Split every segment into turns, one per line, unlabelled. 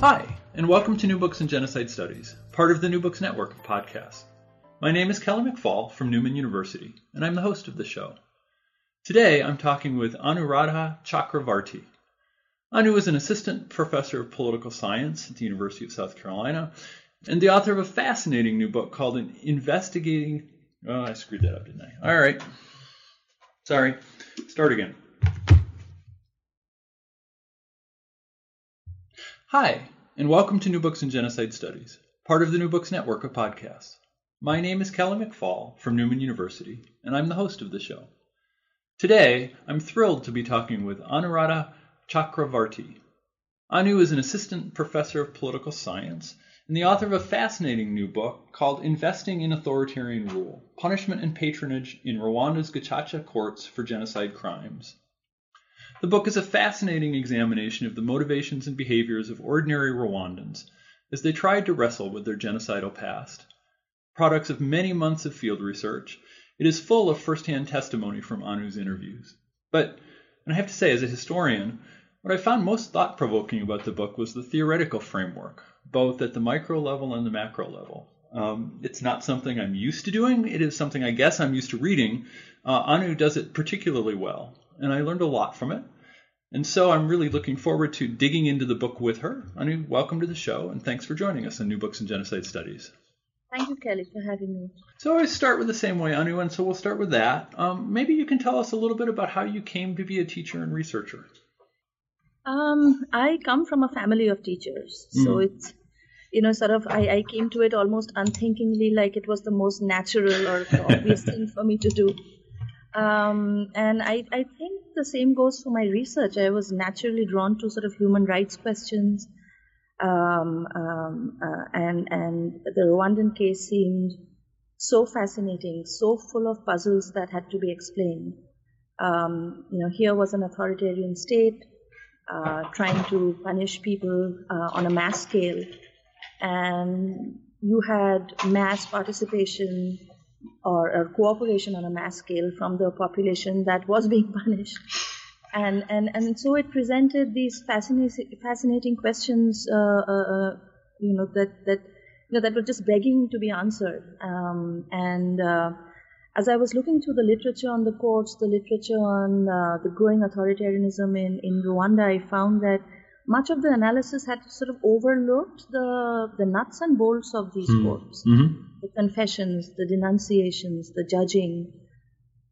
Hi, and welcome to New Books in Genocide Studies, part of the New Books Network of podcasts. My name is Kelly McFall from Newman University, and I'm the host of the show. Today, I'm talking with Anuradha Chakravarti. Anu is an assistant professor of political science at the University of South Carolina and the author of a fascinating new book called An Investigating. Oh, I screwed that up, didn't I? All right. Sorry. Start again. Hi, and welcome to New Books in Genocide Studies, part of the New Books Network of podcasts. My name is Kelly McFall from Newman University, and I'm the host of the show. Today, I'm thrilled to be talking with Anuradha Chakravarti. Anu is an assistant professor of political science and the author of a fascinating new book called Investing in Authoritarian Rule Punishment and Patronage in Rwanda's Gacaca Courts for Genocide Crimes. The book is a fascinating examination of the motivations and behaviors of ordinary Rwandans as they tried to wrestle with their genocidal past. Products of many months of field research, it is full of firsthand testimony from Anu's interviews. But, and I have to say, as a historian, what I found most thought provoking about the book was the theoretical framework, both at the micro level and the macro level. Um, it's not something I'm used to doing. It is something I guess I'm used to reading. Uh, Anu does it particularly well and I learned a lot from it. And so I'm really looking forward to digging into the book with her. Anu, welcome to the show, and thanks for joining us on New Books in Genocide Studies.
Thank you, Kelly, for having me.
So I start with the same way, Anu, and so we'll start with that. Um, maybe you can tell us a little bit about how you came to be a teacher and researcher.
Um, I come from a family of teachers, mm. so it's you know sort of I, I came to it almost unthinkingly, like it was the most natural or obvious thing for me to do. Um, and I, I think the same goes for my research. I was naturally drawn to sort of human rights questions, um, um, uh, and and the Rwandan case seemed so fascinating, so full of puzzles that had to be explained. Um, you know, here was an authoritarian state uh, trying to punish people uh, on a mass scale, and you had mass participation or, or, cooperation on a mass scale from the population that was being punished. And, and, and so it presented these fascinating, fascinating questions, uh, uh, uh, you know, that, that, you know, that were just begging to be answered. Um, and uh, as I was looking through the literature on the courts, the literature on uh, the growing authoritarianism in, in Rwanda, I found that much of the analysis had sort of overlooked the, the nuts and bolts of these mm. courts. Mm-hmm the confessions, the denunciations, the judging.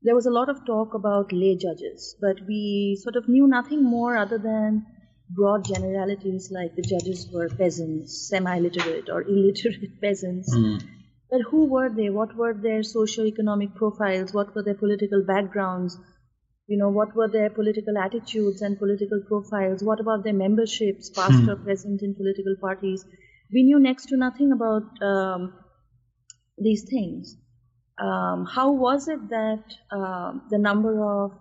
There was a lot of talk about lay judges, but we sort of knew nothing more other than broad generalities like the judges were peasants, semi literate or illiterate peasants. Mm. But who were they? What were their socio-economic profiles? What were their political backgrounds? You know, what were their political attitudes and political profiles? What about their memberships, past mm. or present in political parties? We knew next to nothing about um, these things. Um, how was it that uh, the number of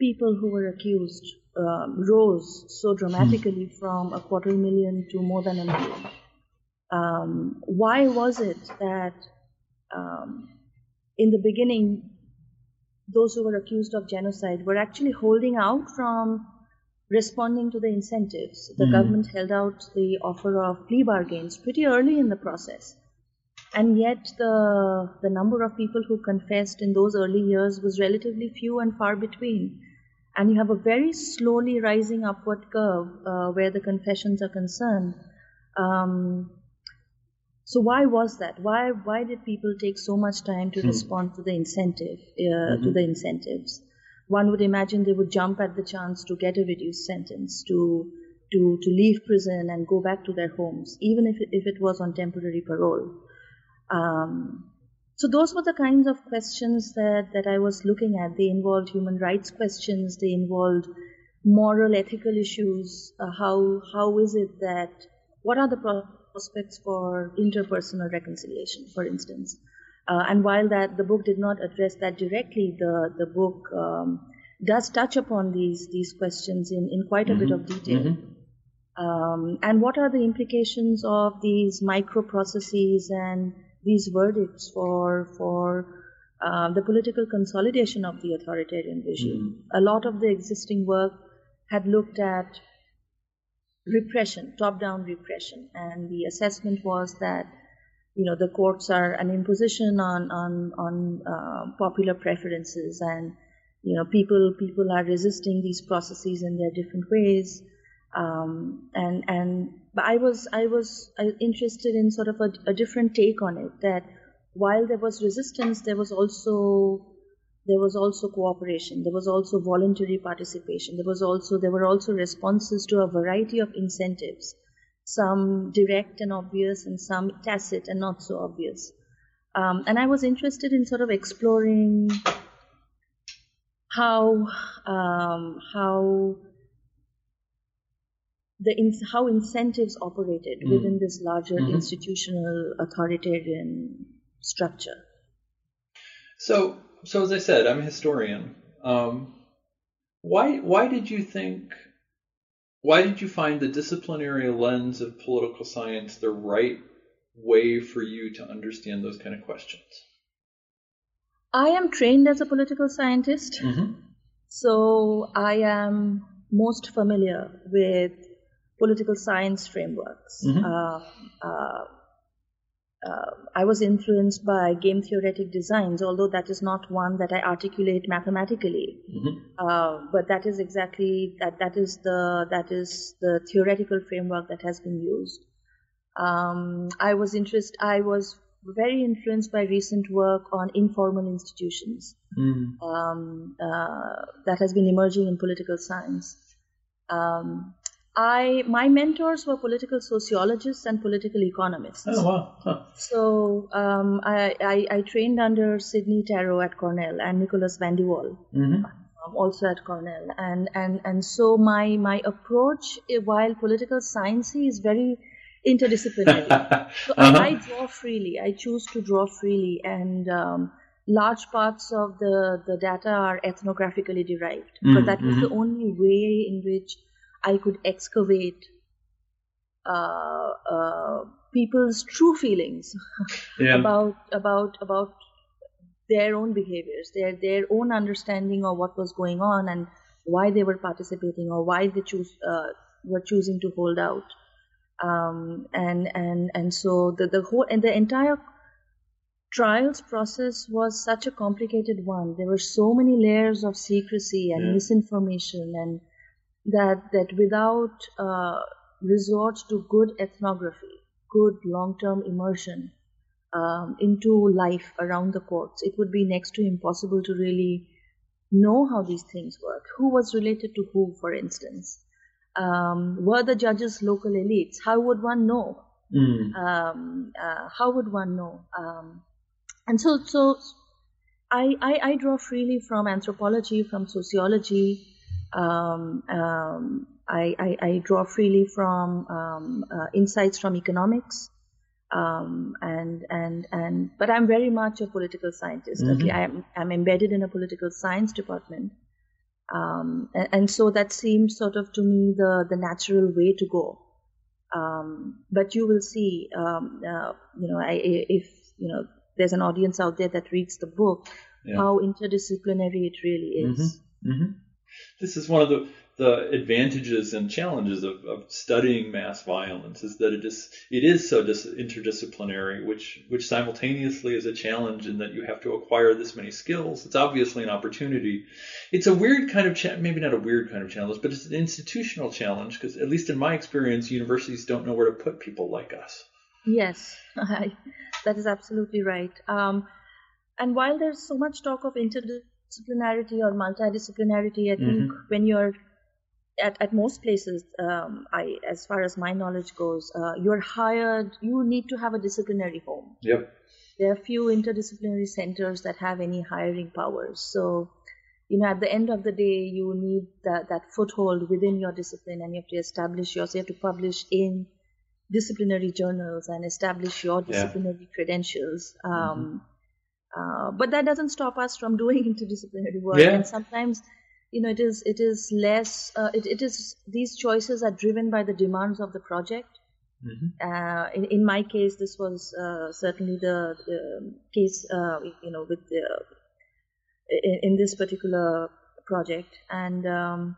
people who were accused um, rose so dramatically hmm. from a quarter million to more than a million? Um, why was it that um, in the beginning those who were accused of genocide were actually holding out from responding to the incentives? The mm. government held out the offer of plea bargains pretty early in the process and yet the the number of people who confessed in those early years was relatively few and far between and you have a very slowly rising upward curve uh, where the confessions are concerned um, so why was that why why did people take so much time to hmm. respond to the incentive uh, mm-hmm. to the incentives one would imagine they would jump at the chance to get a reduced sentence to to to leave prison and go back to their homes even if it, if it was on temporary parole um, so those were the kinds of questions that, that I was looking at. They involved human rights questions. They involved moral, ethical issues. Uh, how how is it that what are the prospects for interpersonal reconciliation, for instance? Uh, and while that the book did not address that directly, the the book um, does touch upon these these questions in, in quite a mm-hmm. bit of detail. Mm-hmm. Um, and what are the implications of these micro processes and these verdicts for for uh, the political consolidation of the authoritarian regime? Mm-hmm. A lot of the existing work had looked at repression, top-down repression, and the assessment was that you know the courts are an imposition on on on uh, popular preferences. And you know people people are resisting these processes in their different ways. Um, and and but I was I was interested in sort of a, a, different take on it that while there was resistance there was also there was also cooperation there was also voluntary participation there was also there were also responses to a variety of incentives some direct and obvious and some tacit and not so obvious um, and I was interested in sort of exploring how um, how the in, how incentives operated mm. within this larger mm-hmm. institutional authoritarian structure.
So, so as I said, I'm a historian. Um, why why did you think? Why did you find the disciplinary lens of political science the right way for you to understand those kind of questions?
I am trained as a political scientist, mm-hmm. so I am most familiar with political science frameworks. Mm-hmm. Uh, uh, uh, I was influenced by game theoretic designs, although that is not one that I articulate mathematically. Mm-hmm. Uh, but that is exactly that. That is the that is the theoretical framework that has been used. Um, I was interest. I was very influenced by recent work on informal institutions mm. um, uh, that has been emerging in political science. Um, I my mentors were political sociologists and political economists.
Oh wow! Huh.
So um, I, I, I trained under Sidney Tarrow at Cornell and Nicolas van de Walle, mm-hmm. um, also at Cornell, and and and so my my approach eh, while political science is very interdisciplinary. so uh-huh. I, I, draw freely. I choose to draw freely, and um, large parts of the the data are ethnographically derived. Mm-hmm. But that was the mm-hmm. only way in which I could excavate uh, uh, people's true feelings yeah. about about about their own behaviors, their their own understanding of what was going on and why they were participating or why they choose uh, were choosing to hold out. Um, and and and so the the whole and the entire trials process was such a complicated one. There were so many layers of secrecy and yeah. misinformation and that that without uh, resort to good ethnography, good long-term immersion um, into life around the courts, it would be next to impossible to really know how these things work. Who was related to who, for instance? Um, were the judges local elites? How would one know? Mm. Um, uh, how would one know? Um, and so, so I, I, I draw freely from anthropology, from sociology, um, um, I, I, I, draw freely from um, uh, insights from economics, um, and and and. But I'm very much a political scientist. Mm-hmm. Okay, I'm I'm embedded in a political science department, um, and, and, so that seems sort of to me the the natural way to go. Um, but you will see, uh, you know, I, if you know, there's an audience out there that reads the book, yeah. how interdisciplinary it really is. Mm-hmm. Mm-hmm
this is one of the the advantages and challenges of, of studying mass violence is that it is it is so dis- interdisciplinary, which which simultaneously is a challenge in that you have to acquire this many skills. It's obviously an opportunity. It's a weird kind of cha- maybe not a weird kind of challenge, but it's an institutional challenge because at least in my experience, universities don't know where to put people like us.
Yes, that is absolutely right. Um, and while there's so much talk of interdisciplinary disciplinarity or multidisciplinarity. I think mm-hmm. when you're at, at most places, um, I, as far as my knowledge goes, uh, you're hired. You need to have a disciplinary home.
Yep.
there are few interdisciplinary centers that have any hiring powers. So, you know, at the end of the day, you need that, that foothold within your discipline and you have to establish yourself, you have to publish in disciplinary journals and establish your disciplinary yeah. credentials. Um, mm-hmm. Uh, but that doesn't stop us from doing interdisciplinary work. Yeah. And sometimes, you know, it is it is less. Uh, it, it is these choices are driven by the demands of the project. Mm-hmm. Uh, in, in my case, this was uh, certainly the, the case, uh, you know, with the, in, in, this particular project, and um,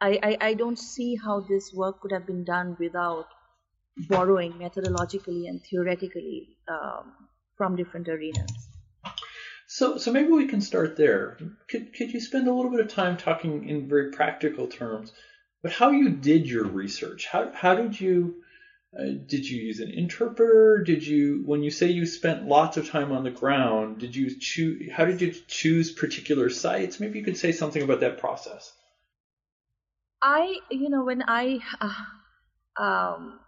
I, I, I don't see how this work could have been done without borrowing methodologically and theoretically um, from different arenas.
So, so maybe we can start there. Could, could you spend a little bit of time talking in very practical terms, but how you did your research? How, how did you uh, did you use an interpreter? Did you, when you say you spent lots of time on the ground, did you choose? How did you choose particular sites? Maybe you could say something about that process.
I, you know, when I, uh, um,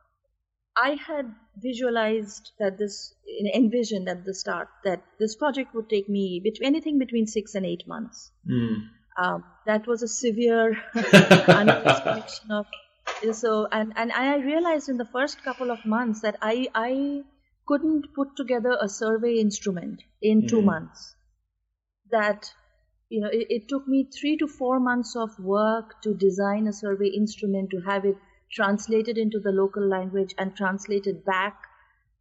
I had visualized that this, envisioned at the start that this project would take me between anything between six and eight months. Mm. Um, that was a severe underestimation of so and and I realized in the first couple of months that I I couldn't put together a survey instrument in mm-hmm. two months. That you know it, it, took me three to four months of work to design a survey instrument to have it translated into the local language and translated back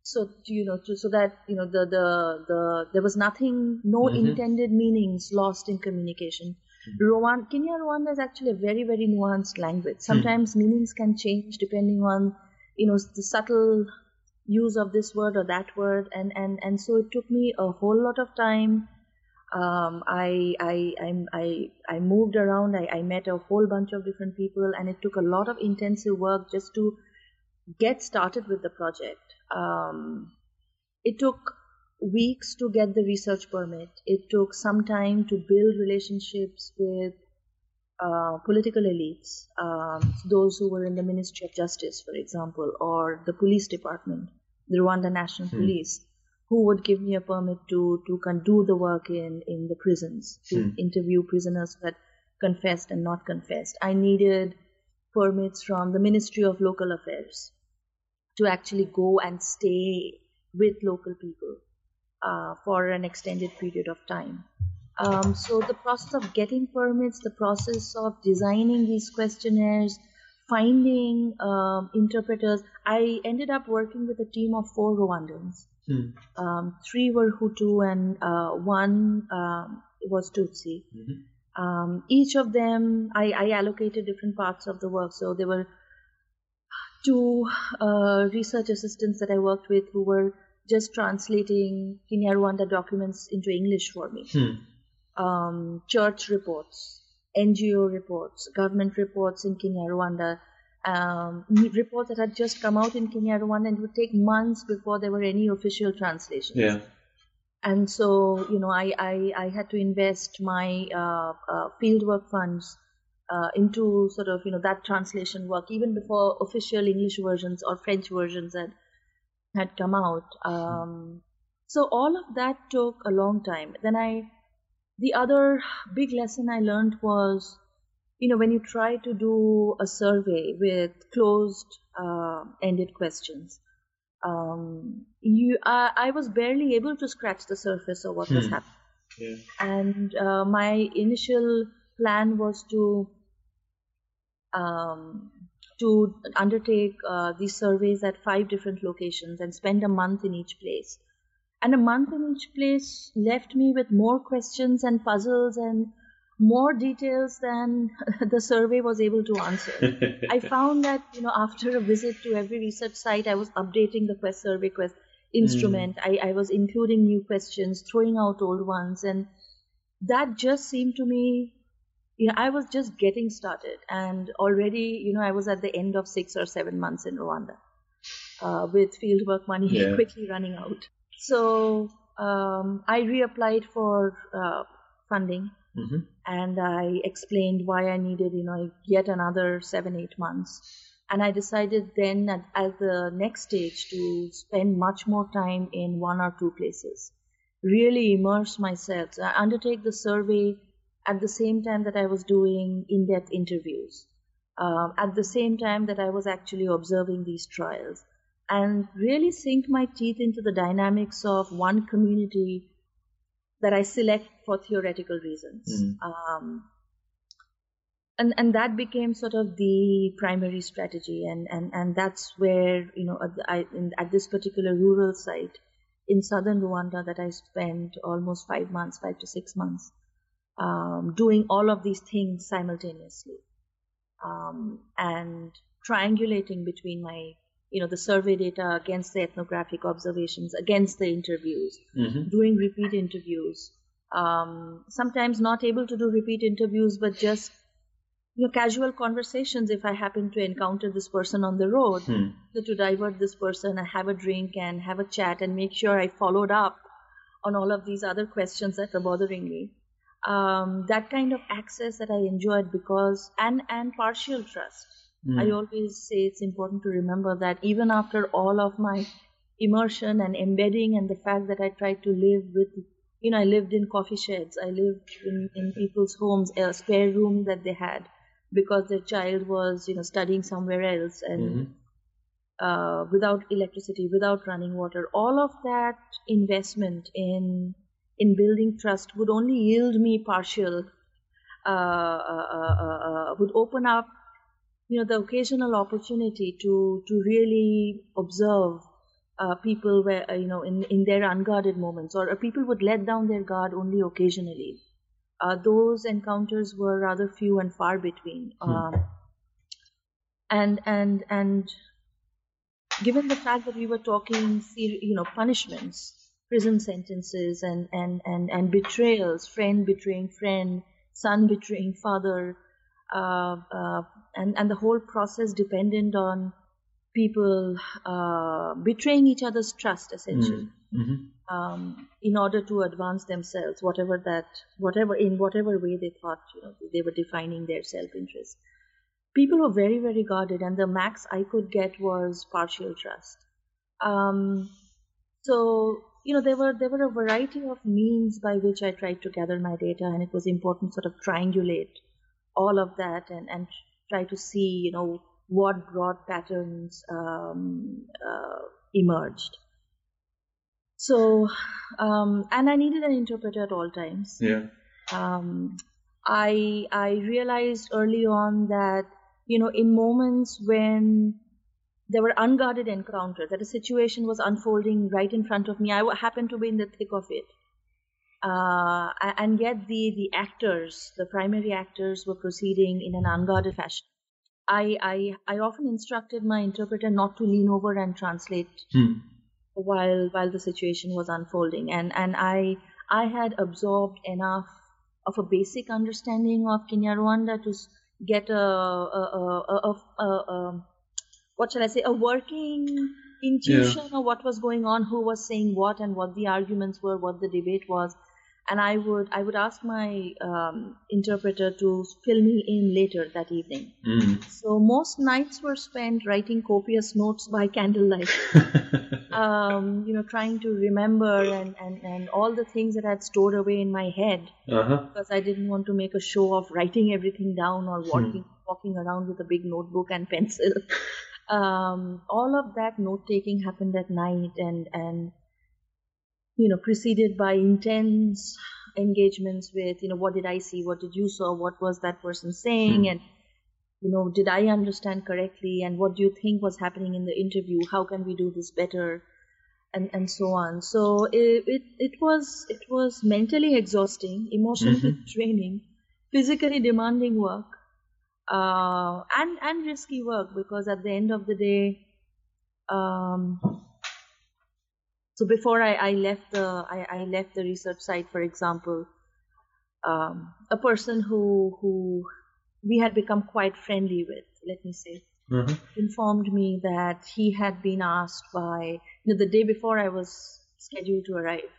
so you know to, so that you know the the the there was nothing no mm-hmm. intended meanings lost in communication Rwanda, Kinyarwanda is actually a very, very nuanced language. Sometimes mm. meanings can change depending on, you know, the subtle use of this word or that word, and and and so it took me a whole lot of time. Um, I I I I moved around. I, I met a whole bunch of different people, and it took a lot of intensive work just to get started with the project. Um, it took weeks to get the research permit. It took some time to build relationships with uh, political elites, um, those who were in the Ministry of Justice, for example, or the police department, the Rwanda National hmm. Police, who would give me a permit to to do the work in in the prisons, to hmm. interview prisoners that confessed and not confessed. I needed permits from the Ministry of Local Affairs to actually go and stay with local people uh, for an extended period of time. Um, so the process of getting permits, the process of designing these questionnaires, finding um, interpreters. I ended up working with a team of four Rwandans. Hmm. Um, three were Hutu and uh, one um, was Tutsi. Mm-hmm. Um, each of them, I, I, allocated different parts of the work. So there were two uh, research assistants that I worked with who were just translating Kinyarwanda documents into English for me. Hmm. Um, church reports, NGO reports, government reports in Kinyarwanda, um, reports that had just come out in Kinyarwanda and it would take months before there were any official translations.
Yeah.
And so, you know, I, I, I had to invest my uh, uh, fieldwork funds uh, into sort of, you know, that translation work even before official English versions or French versions had had come out. Um, so all of that took a long time. Then I, the other big lesson I learned was, you know, when you try to do a survey with closed uh, ended questions, um, you, I, I, was barely able to scratch the surface of what hmm. was happening. Yeah. And uh, my initial plan was to um, to undertake uh, these surveys at five different locations and spend a month in each place. And a month in each place left me with more questions and puzzles and more details than the survey was able to answer. I found that, you know, after a visit to every research site, I was updating the quest survey quest instrument. Mm. I, I was including new questions, throwing out old ones, and that just seemed to me you know, I was just getting started, and already, you know, I was at the end of six or seven months in Rwanda, uh, with fieldwork money yeah. quickly running out. So um, I reapplied for uh, funding, mm-hmm. and I explained why I needed, you know, yet another seven eight months. And I decided then at, at the next stage to spend much more time in one or two places, really immerse myself. I undertake the survey at the same time that I was doing in-depth interviews, um, at the same time that I was actually observing these trials, and really sink my teeth into the dynamics of one community that I select for theoretical reasons.
Mm.
Um, and and that became sort of the primary strategy and and and that's where you know at, I, in, at this particular rural site in southern Rwanda that I spent almost five months, five to six months, um, doing all of these things simultaneously, um, and triangulating between my you know the survey data against the ethnographic observations, against the interviews,
Mm-hmm.
doing repeat interviews. Um, sometimes not able to do repeat interviews, but just you know, casual conversations if I happen to encounter this person on the road.
Hmm.
So to divert this person and have a drink and have a chat and make sure I followed up on all of these other questions that were bothering me. Um, that kind of access that I enjoyed because and and partial trust.
Hmm.
I always say it's important to remember that even after all of my immersion and embedding and the fact that I tried to live with you know, I lived in coffee sheds, I lived in, in people's homes, a spare room that they had because their child was, you know, studying somewhere else and uh, without electricity, without running water. All of that investment in in building trust would only yield me partial, uh, uh, uh, uh, would open up, you know, the occasional opportunity to to really observe uh, people where uh, you know in in their unguarded moments, or uh, people would let down their guard only occasionally. Uh, those encounters were rather few and far between. Um, and and and given the fact that we were talking, you know, punishments, prison sentences, and and and and betrayals, friend betraying friend, son betraying father, uh, uh, and and the whole process dependent on people uh, betraying each other's trust, essentially
Mm-hmm.
um, in order to advance themselves, whatever that, whatever in whatever way they thought, you know, they were defining their self-interest. People were very, very guarded, and the max I could get was partial trust. Um, so you know, there were there were a variety of means by which I tried to gather my data, and it was important sort of triangulate all of that and and try to see, you know, what broad patterns um, uh, emerged. So, um, and I needed an interpreter at all times.
Yeah.
Um, I I realized early on that you know in moments when there were unguarded encounters, that a situation was unfolding right in front of me, I happened to be in the thick of it. Uh, and yet the, the actors, the primary actors, were proceeding in an unguarded fashion. I, I, I often instructed my interpreter not to lean over and translate
Hmm.
while while the situation was unfolding and and i i had absorbed enough of a basic understanding of kinyarwanda to get a a, a, a, a, a, what shall i say a working intuition of what was going on who was saying what and what the arguments were what the debate was and i would i would ask my um, interpreter to fill me in later that evening
Mm.
so most nights were spent writing copious notes by candlelight um, you know, trying to remember and, and, and all the things that I had stored away in my head
uh-huh.
because I didn't want to make a show of writing everything down or walking walking around with a big notebook and pencil. um, all of that note taking happened at night and and you know preceded by intense engagements with you know what did I see, what did you saw, what was that person saying,
Hmm.
and you know did I understand correctly, and what do you think was happening in the interview? How can we do this better? and and so on. So it it, it was it was mentally exhausting, emotionally draining, physically demanding work, uh, and and risky work because at the end of the day, um, so before I, I left the I, I left the research site, for example, um, a person who who we had become quite friendly with, let me say,
Uh-huh.
informed me that he had been asked by you know, the day before I was scheduled to arrive.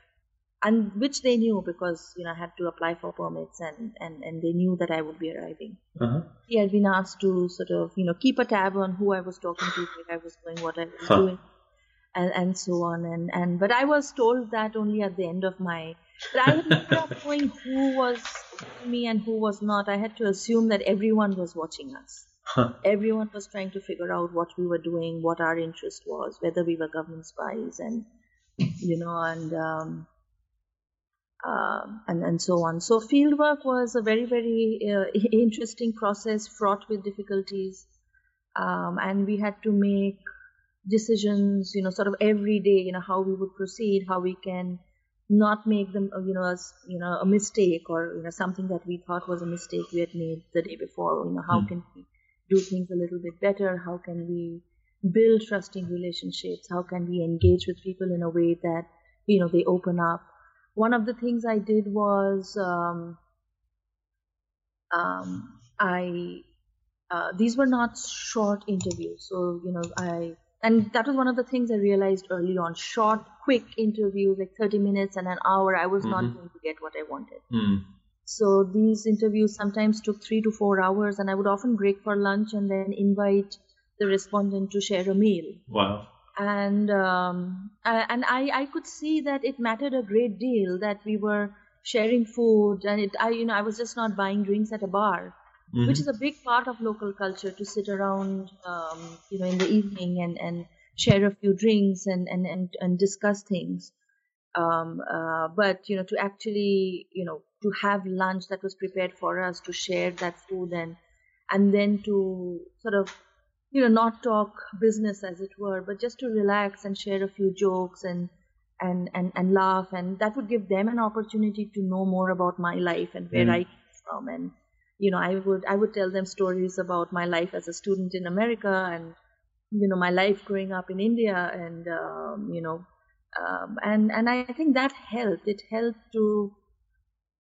and which they knew because you know I had to apply for permits and and and they knew that I would be arriving.
Uh-huh.
He had been asked to sort of you know keep a tab on who I was talking to, where I was going, what I was
Huh.
doing, and and so on. And and but I was told that only at the end of my. But I way of knowing who was me and who was not. I had to assume that everyone was watching us.
Huh.
Everyone was trying to figure out what we were doing, what our interest was, whether we were government spies, and you know, and um, um, and and so on. So fieldwork was a very very uh, interesting process, fraught with difficulties, um, and we had to make decisions, you know, sort of every day, you know, how we would proceed, how we can not make them, you know, as you know, a mistake or you know something that we thought was a mistake we had made the day before. You know, how
Hmm.
can we do things a little bit better? How can we build trusting relationships? How can we engage with people in a way that you know they open up? One of the things I did was um, um, I uh, these were not short interviews, so you know I and that was one of the things I realized early on. Short, quick interviews, like 30 minutes and an hour, I was
Mhm.
not going to get what I wanted.
Mm.
So these interviews sometimes took three to four hours, and I would often break for lunch and then invite the respondent to share a meal.
Wow.
And um, I- and I, I could see that it mattered a great deal that we were sharing food, and it I you know I was just not buying drinks at a bar,
Mhm.
which is a big part of local culture to sit around um, you know in the evening and and share a few drinks and and and, and discuss things um, uh, but you know to actually you know to have lunch that was prepared for us to share that food and and then to sort of you know not talk business as it were but just to relax and share a few jokes and and and, and laugh and that would give them an opportunity to know more about my life and where
Mm.
i came from and you know i would i would tell them stories about my life as a student in america and you know my life growing up in india and um, you know um, and and I think that helped. It helped to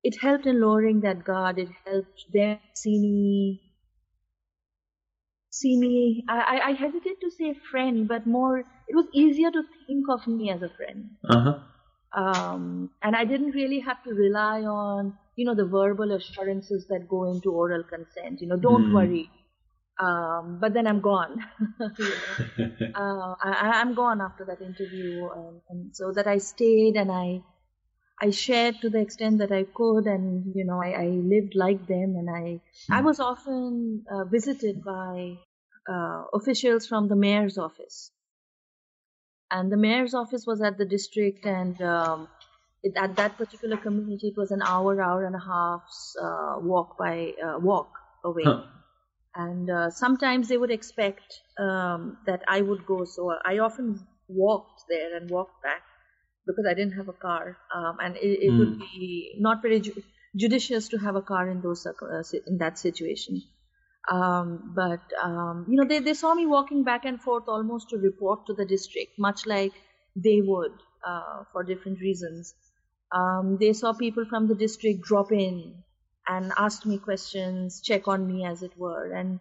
it helped in lowering that guard. It helped them see me see me. I, I- hesitate to say friend, but more it was easier to think of me as a friend.
Uh-huh.
Um, and I didn't really have to rely on you know the verbal assurances that go into oral consent. You know, don't
Hmm.
worry. Um, but then I'm gone. you know uh, I, I'm gone after that interview, um, and so that I stayed and I, I shared to the extent that I could, and you know, I, I lived like them, and I, I was often uh, visited by uh, officials from the mayor's office, and the mayor's office was at the district, and um, it, at that particular community, it was an hour, hour and a half's uh, walk by uh, walk away
Huh.
and uh, sometimes they would expect um, that I would go. So I often walked there and walked back because I didn't have a car, um, and it, it would
Mm.
be not very ju- judicious to have a car in those uh, in that situation. Um, but um, you know, they they saw me walking back and forth almost to report to the district, much like they would uh, for different reasons. Um, they saw people from the district drop in and asked me questions, check on me as it were, and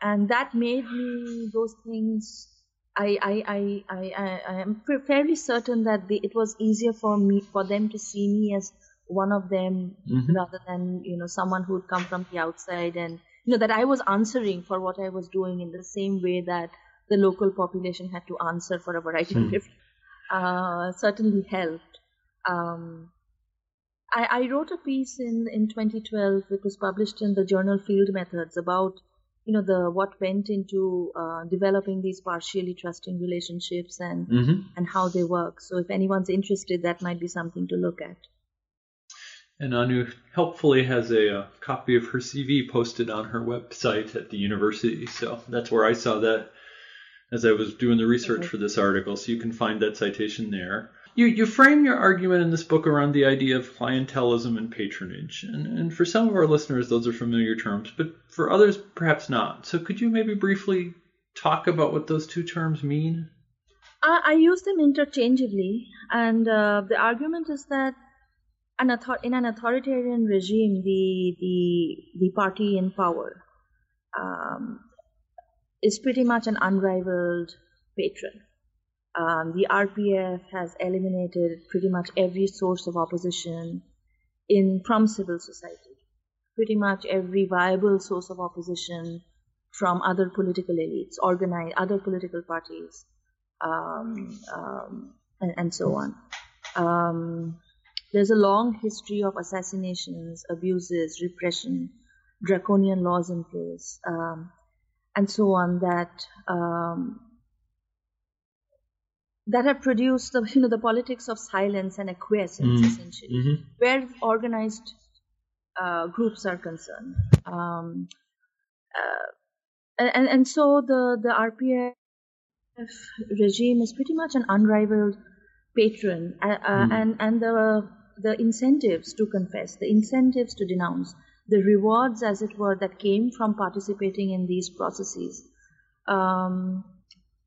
and that made me those things. I I I I, I, I am fairly certain that they, it was easier for me for them to see me as one of them
Mhm.
rather than you know someone who would come from the outside and you know that I was answering for what I was doing in the same way that the local population had to answer for a variety
Hmm.
of different uh, certainly helped. Um, I, I wrote a piece in, in 2012. It was published in the journal Field Methods about you know the what went into uh, developing these partially trusting relationships and
Mhm.
and how they work. So if anyone's interested, that might be something to look at.
And Anu helpfully has a, uh copy of her CV posted on her website at the university. So that's where I saw that as I was doing the research
Okay.
for this article. So you can find that citation there. You, you frame your argument in this book around the idea of clientelism and patronage. And, and for some of our listeners, those are familiar terms, but for others, perhaps not. So could you maybe briefly talk about what those two terms mean?
I, I use them interchangeably, and uh, the argument is that an author- in an authoritarian regime, the the the party in power um, is pretty much an unrivaled patron. Um, the RPF has eliminated pretty much every source of opposition in from civil society. Pretty much every viable source of opposition from other political elites, organized other political parties, um, um, and, and, so on. Um, there's a long history of assassinations, abuses, repression, draconian laws in place, um, and so on that um, that have produced the you know the politics of silence and acquiescence mm. essentially, mm-hmm. where organized uh, groups are concerned. Um, uh, and, and so the, the RPF regime is pretty much an unrivaled patron, uh, mm. and, and the, the incentives to confess, the incentives to denounce, the rewards, as it were, that came from participating in these processes um,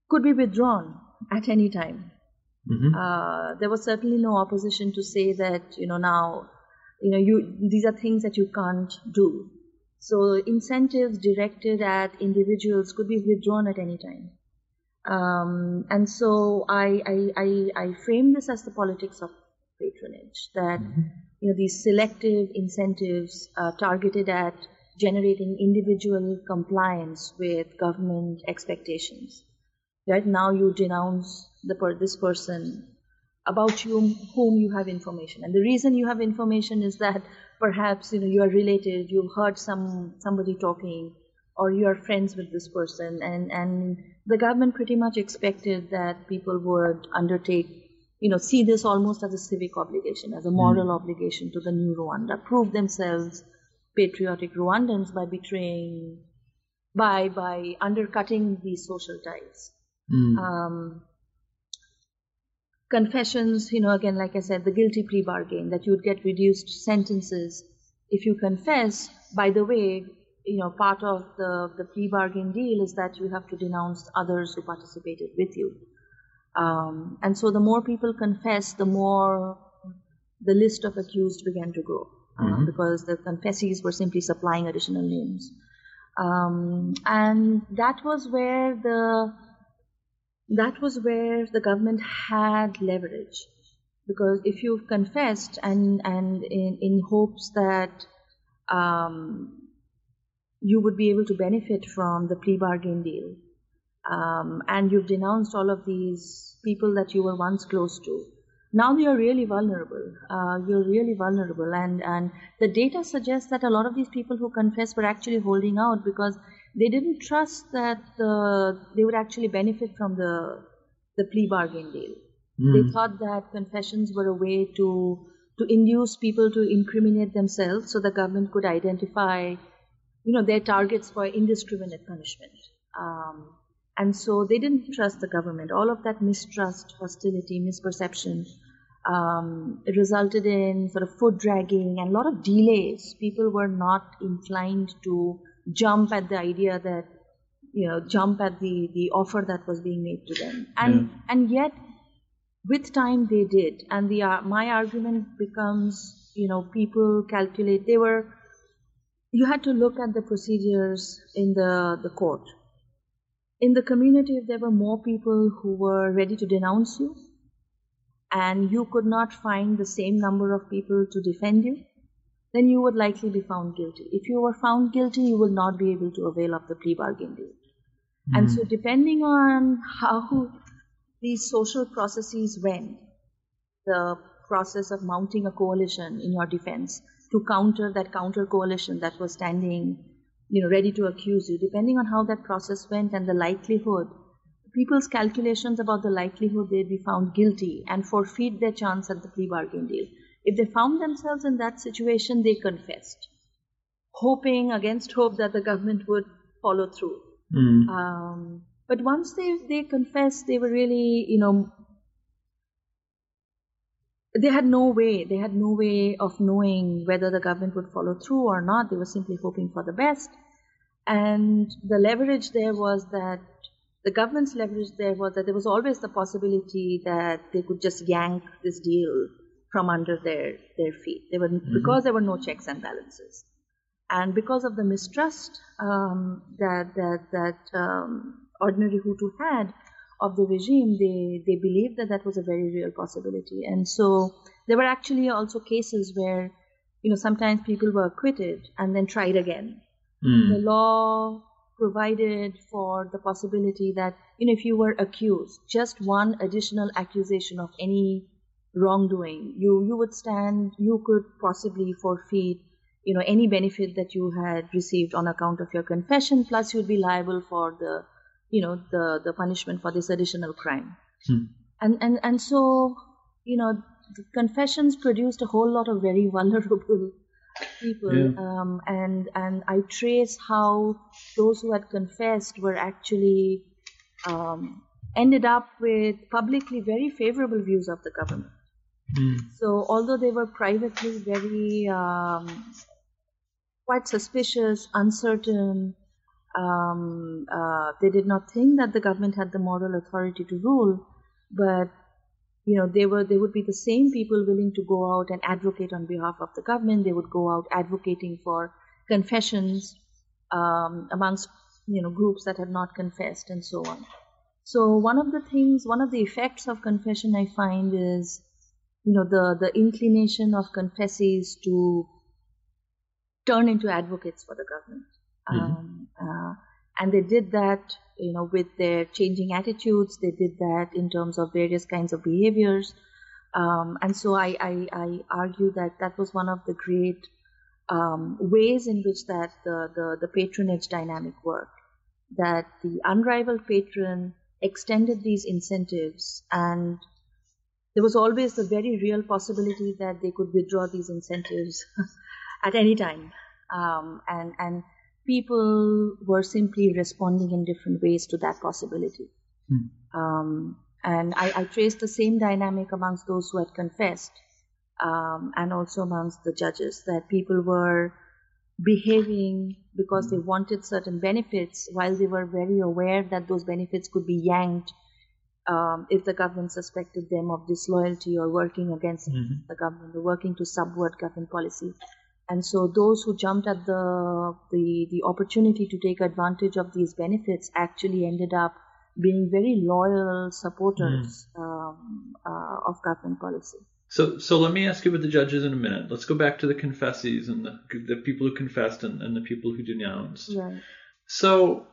could be withdrawn at any time. Mm-hmm. Uh, there was certainly no opposition to say that you know now you know you these are things that you can't do. So incentives directed at individuals could be withdrawn at any time. Um, and so I, I, I, I, frame this as the politics of patronage that mm-hmm. you know these selective incentives uh, targeted at generating individual compliance with government expectations. Right now, you denounce the per- this person about you whom you have information, and the reason you have information is that perhaps you know you are related, you've heard some somebody talking, or you are friends with this person, and and the government pretty much expected that people would undertake, you know, see this almost as a civic obligation, as a moral mm. obligation to the new Rwanda, prove themselves patriotic Rwandans by betraying, by by undercutting these social ties. Mm. Um, confessions, you know, again, like I said, the guilty plea bargain that you would get reduced sentences if you confess. By the way, you know, part of the, the plea bargain deal is that you have to denounce others who participated with you. Um, and so the more people confess, the more the list of accused began to grow uh, mm-hmm. because the confessees were simply supplying additional names. Um, and that was where the that was where the government had leverage because if you've confessed and and in, in hopes that um, you would be able to benefit from the plea bargain deal. Um, and you've denounced all of these people that you were once close to. Now you're really vulnerable. Uh, you're really vulnerable, and and the data suggests that a lot of these people who confess were actually holding out because they didn't trust that the, they would actually benefit from the the plea bargain deal. Mm. They thought that confessions were a way to to induce people to incriminate themselves, so the government could identify you know, their targets for indiscriminate punishment. Um, and so they didn't trust the government. All of that mistrust, hostility, misperception um, resulted in sort of foot dragging and a lot of delays. People were not inclined to jump at the idea that, you know, jump at the, the offer that was being made to them. And, yeah. and yet, with time, they did. And the, uh, my argument becomes, you know, people calculate, they were you had to look at the procedures in the, the court. In the community, if there were more people who were ready to denounce you, and you could not find the same number of people to defend you, then you would likely be found guilty. If you were found guilty, you will not be able to avail of the plea bargain deal. Mm-hmm. And so, depending on how these social processes went, the process of mounting a coalition in your defense, to counter that counter coalition that was standing, you know, ready to accuse you, depending on how that process went and the likelihood, people's calculations about the likelihood they'd be found guilty and forfeit their chance at the plea bargain deal. If they found themselves in that situation, they confessed, hoping against hope that the government would follow through. Mm. Um, but once they they confessed, they were really, you know, they had no way they had no way of knowing whether the government would follow through or not they were simply hoping for the best and the leverage there was that the government's leverage there was that there was always the possibility that they could just yank this deal from under their their feet they were mm-hmm. because there were no checks and balances and because of the mistrust um, that that that um, ordinary Hutu had of the regime, they, they believed that that was a very real possibility. And so there were actually also cases where, you know, sometimes people were acquitted and then tried again. Mm. The law provided for the possibility that, you know, if you were accused, just one additional accusation of any wrongdoing, you, you would stand, you could possibly forfeit, you know, any benefit that you had received on account of your confession, plus you'd be liable for the you know the the punishment for this additional crime hmm. and and and so you know confessions produced a whole lot of very vulnerable people yeah. um, and and I trace how those who had confessed were actually um, ended up with publicly very favorable views of the government. Mm. So although they were privately very um, quite suspicious, uncertain, um, uh, they did not think that the government had the moral authority to rule, but you know they were they would be the same people willing to go out and advocate on behalf of the government. They would go out advocating for confessions um, amongst you know groups that had not confessed and so on. So one of the things, one of the effects of confession, I find is you know the the inclination of confessees to turn into advocates for the government Mm-hmm. Um, uh, and they did that, you know, with their changing attitudes. They did that in terms of various kinds of behaviors. Um, and so I, I, I, argue that that was one of the great um, ways in which that the, the, the patronage dynamic worked. That the unrivaled patron extended these incentives and there was always the very real possibility that they could withdraw these incentives at any time. Um, and, and people were simply responding in different ways to that possibility. Hmm. Um, and I, I, traced the same dynamic amongst those who had confessed um, and also amongst the judges that people were behaving because they wanted certain benefits while they were very aware that those benefits could be yanked um, if the government suspected them of disloyalty or working against mm-hmm. the government or working to subvert government policy. And so those who jumped at the, the, the opportunity to take advantage of these benefits actually ended up being very loyal supporters mm. um, uh, of government policy.
So, so let me ask you about the judges in a minute. Let's go back to the confessees and the, the people who confessed and, and the people who denounced.
Right.
So,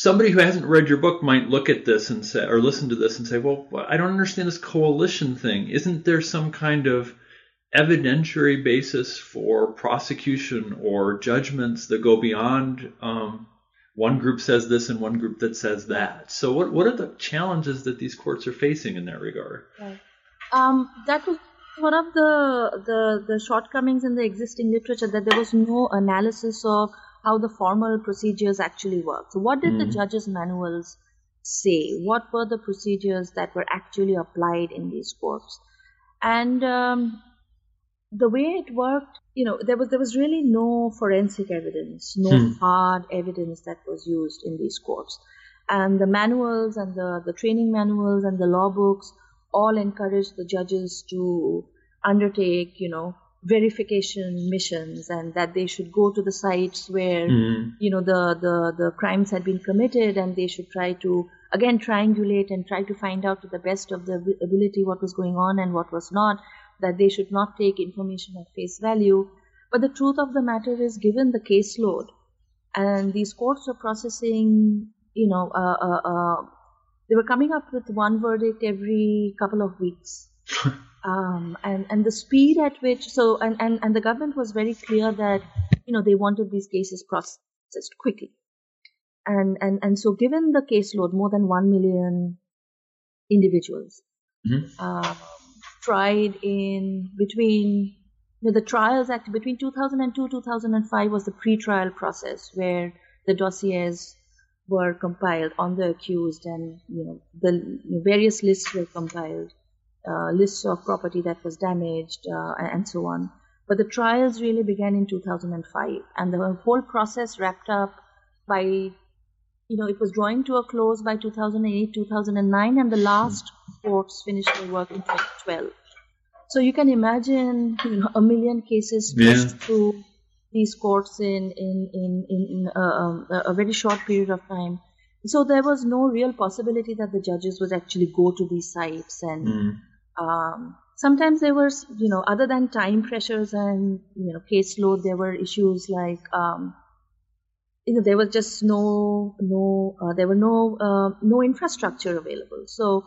somebody who hasn't read your book might look at this and say, or listen to this and say, well, I don't understand this coalition thing. Isn't there some kind of evidentiary basis for prosecution or judgments that go beyond um, one group says this and one group that says that. So, what what are the challenges that these courts are facing in that regard?
Um, that was one of the, the the shortcomings in the existing literature that there was no analysis of how the formal procedures actually work. So, what did mm. the mm-hmm. judges' manuals say? What were the procedures that were actually applied in these courts? And um, the way it worked, you know, there was there was really no forensic evidence, no hmm. hard evidence that was used in these courts, and the manuals and the the training manuals and the law books all encouraged the judges to undertake, you know, verification missions and that they should go to the sites where mm. you know the, the the crimes had been committed and they should try to again triangulate and try to find out to the best of their ability what was going on and what was not that they should not take information at face value. But the truth of the matter is, given the caseload, and these courts were processing, you know, uh, uh, uh, they were coming up with one verdict every couple of weeks. Um, and, and the speed at which, so, and, and, and the government was very clear that, you know, they wanted these cases processed quickly. And, and, and so given the caseload, more than 1 million individuals, mm-hmm. Um, tried in between you know, the trials act between 2002 2005 was the pre-trial process where the dossiers were compiled on the accused and you know the various lists were compiled uh, lists of property that was damaged uh, and so on but the trials really began in 2005 and the whole process wrapped up by you know it was drawing to a close by 2008 2009 and the last courts finished their work in 2012 so you can imagine you know, a million cases pushed yeah. through these courts in in in in, in uh, um, a very short period of time. so there was no real possibility that the judges would actually go to these sites and
Mm.
Um, sometimes there was you know other than time pressures and you know caseload there were issues like um, you know there was just no no uh, there were no uh, no infrastructure available. So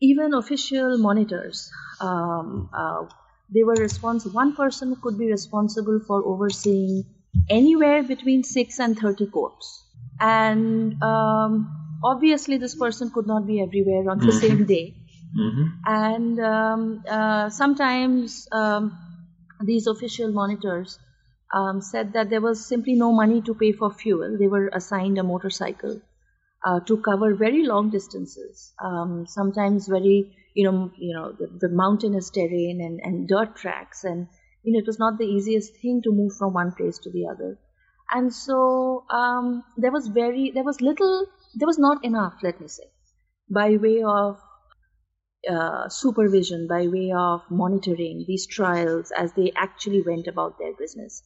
even official monitors um, uh, they were responsible one person could be responsible for overseeing anywhere between 6 and 30 courts. And um, obviously this person could not be everywhere on the
Mhm.
same day
hmm
and um, uh, sometimes um, these official monitors um, said that there was simply no money to pay for fuel. They were assigned a motorcycle uh, to cover very long distances. Um, sometimes very, you know, you know, the, the mountainous terrain and, and dirt tracks, and you know, it was not the easiest thing to move from one place to the other. And so um, there was very, there was little, there was not enough, let me say, by way of uh, supervision, by way of monitoring these trials as they actually went about their business.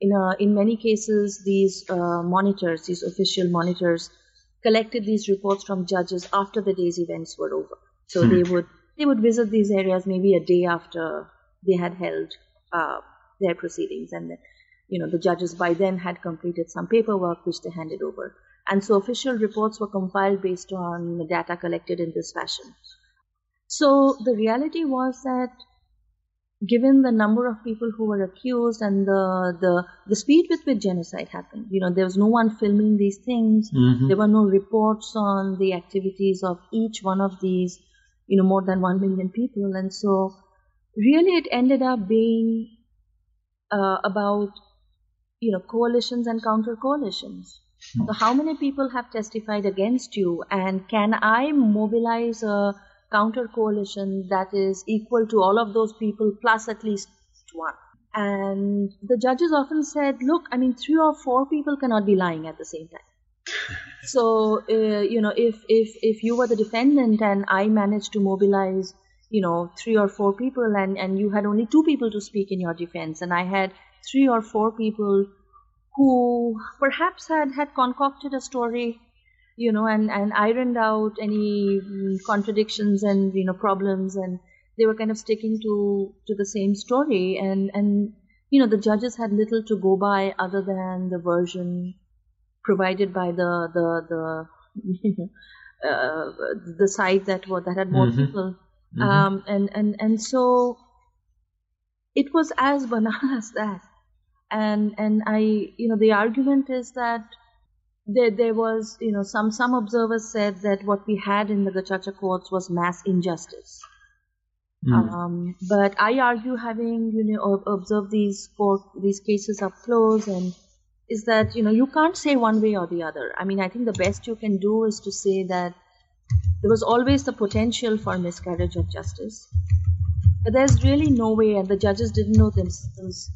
In, a, in many cases, these uh, monitors, these official monitors, collected these reports from judges after the day's events were over. So
Hmm.
they would they would visit these areas maybe a day after they had held uh, their proceedings, and then, you know the judges by then had completed some paperwork which they handed over. And so official reports were compiled based on the data collected in this fashion. So the reality was that given the number of people who were accused and the, the, the speed with which genocide happened, you know, there was no one filming these things.
Mhm.
There were no reports on the activities of each one of these, you know, more than one million people. And so really it ended up being uh, about, you know, coalitions and counter coalitions. So how many people have testified against you and can I mobilize a counter coalition that is equal to all of those people plus at least one? And the judges often said, look, I mean, three or four people cannot be lying at the same time. So, uh, you know, if, if, if you were the defendant and I managed to mobilize, you know, three or four people and, and you had only two people to speak in your defense and I had three or four people who perhaps had, had concocted a story, you know, and, and ironed out any mm, contradictions and, you know, problems and they were kind of sticking to, to the same story and, and, you know, the judges had little to go by other than the version provided by the, the, the, uh, the site that were, that had more
Mhm.
people.
Mhm.
Um, and, and, and so it was as banal as that. And, and I, you know, the argument is that there, there was, you know, some, some observers said that what we had in the Gacaca courts was mass injustice.
Mm.
Um, but I argue, having you know observed these court these cases up close, and is that you know you can't say one way or the other. I mean, I think the best you can do is to say that there was always the potential for miscarriage of justice, but there's really no way, and the judges didn't know themselves,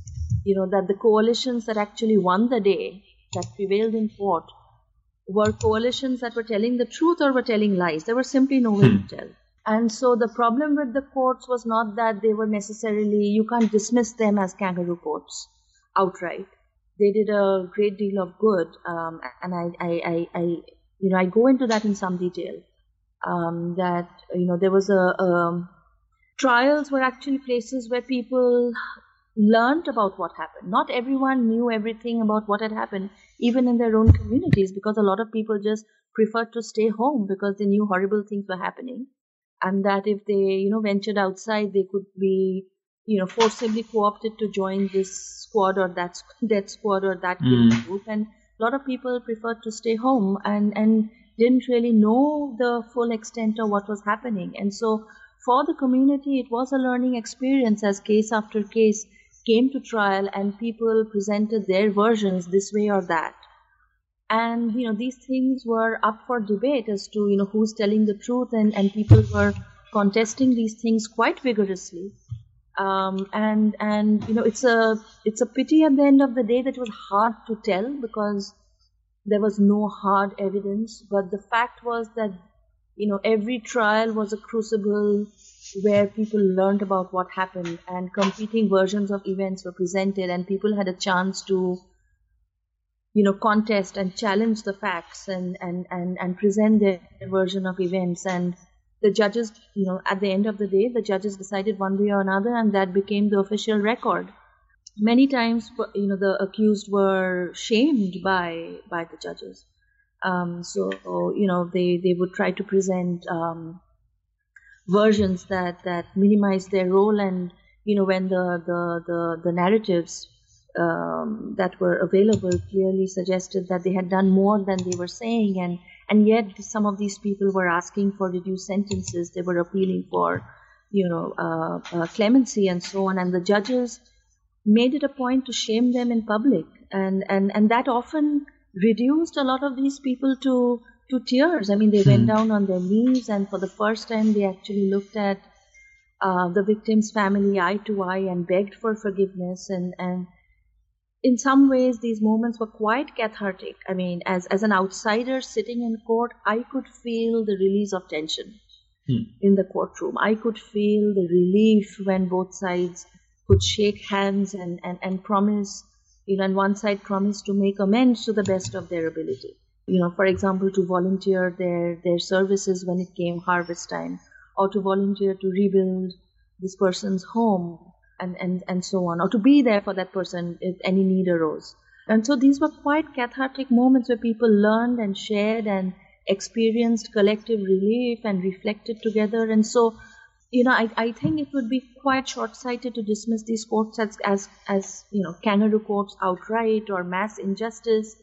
you know, that the coalitions that actually won the day, that prevailed in court, were coalitions that were telling the truth or were telling lies. There was simply no way to tell. And so the problem with the courts was not that they were necessarily, you can't dismiss them as kangaroo courts outright. They did a great deal of good, um, and I, I, I, I, you know, I go into that in some detail. Um, that you know, there was a um, trials were actually places where people learned about what happened. Not everyone knew everything about what had happened, even in their own communities, because a lot of people just preferred to stay home because they knew horrible things were happening. And that if they you know ventured outside they could be you know forcibly co-opted to join this squad or that that squad or that
Mm.
group. And a lot of people preferred to stay home and and didn't really know the full extent of what was happening. And so for the community it was a learning experience as case after case came to trial and people presented their versions this way or that. And you know these things were up for debate as to you know who's telling the truth and and people were contesting these things quite vigorously. Um, and and you know it's a it's a pity at the end of the day that it was hard to tell because there was no hard evidence. But the fact was that you know every trial was a crucible where people learned about what happened and competing versions of events were presented and people had a chance to you know, contest and challenge the facts and, and, and, and present their version of events. And the judges, you know, at the end of the day, the judges decided one way or another, and that became the official record. Many times, you know, the accused were shamed by by the judges. Um, so, you know, they, they would try to present um, versions that, that minimize their role and, you know, when the, the, the, the narratives um, that were available clearly suggested that they had done more than they were saying. And and yet some of these people were asking for reduced sentences. They were appealing for you know uh, uh, clemency and so on. And the judges made it a point to shame them in public. And and and that often reduced a lot of these people to to tears i mean they went hmm. down on their knees and for the first time they actually looked at uh, the victim's family eye to eye and begged for forgiveness. And and in some ways these moments were quite cathartic. I mean as as an outsider sitting in court i could feel the release of tension hmm. in the courtroom. I could feel the relief when both sides could shake hands and and, and promise you know and one side promised to make amends to the best of their ability you know for example to volunteer their their services when it came harvest time or to volunteer to rebuild this person's home and, and, and so on, or to be there for that person if any need arose. And so these were quite cathartic moments where people learned and shared and experienced collective relief and reflected together. And so, you know, I, I think it would be quite short-sighted to dismiss these courts as, as, as you know, kangaroo courts outright or mass injustice.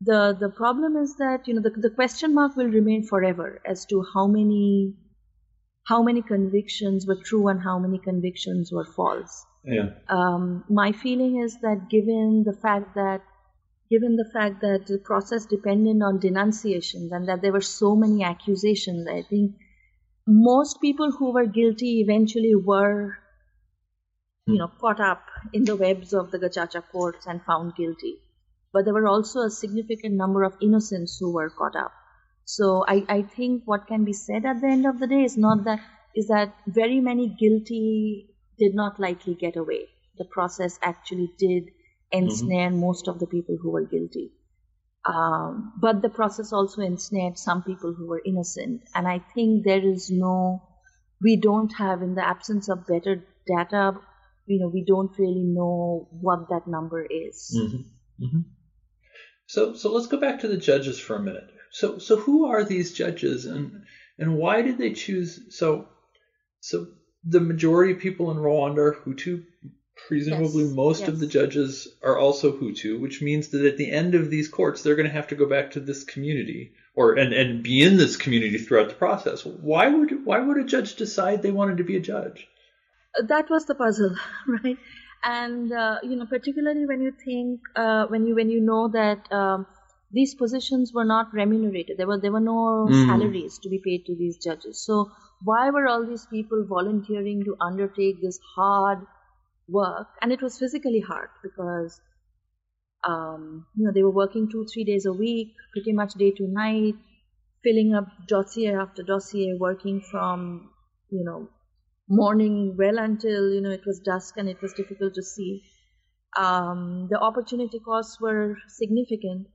The, the problem is that, you know, the, the question mark will remain forever as to how many how many convictions were true and how many convictions were false.
Yeah.
Um, my feeling is that given the fact that given the fact that the process depended on denunciations and that there were so many accusations, I think most people who were guilty eventually were, you know, caught up in the webs of the Gacaca courts and found guilty. But there were also a significant number of innocents who were caught up. So I, I think what can be said at the end of the day is not that is that very many guilty did not likely get away. The process actually did ensnare mm-hmm. most of the people who were guilty. Um, but the process also ensnared some people who were innocent. And I think there is no, we don't have, in the absence of better data, you know, we don't really know what that number is.
Mm-hmm. Mm-hmm. So, so let's go back to the judges for a minute. So so who are these judges and and why did they choose so so the majority of people in Rwanda are Hutu. Presumably, yes. most yes. of the judges are also Hutu, which means that at the end of these courts, they're going to have to go back to this community or and, and be in this community throughout the process. Why would why would a judge decide they wanted to be a judge?
That was the puzzle, right? And uh, you know, particularly when you think uh, when you when you know that um, these positions were not remunerated. There were there were no mm. salaries to be paid to these judges. So why were all these people volunteering to undertake this hard work? And it was physically hard because um, you know they were working two three days a week, pretty much day to night, filling up dossier after dossier, working from you know morning well until you know it was dusk and it was difficult to see. Um, the opportunity costs were significant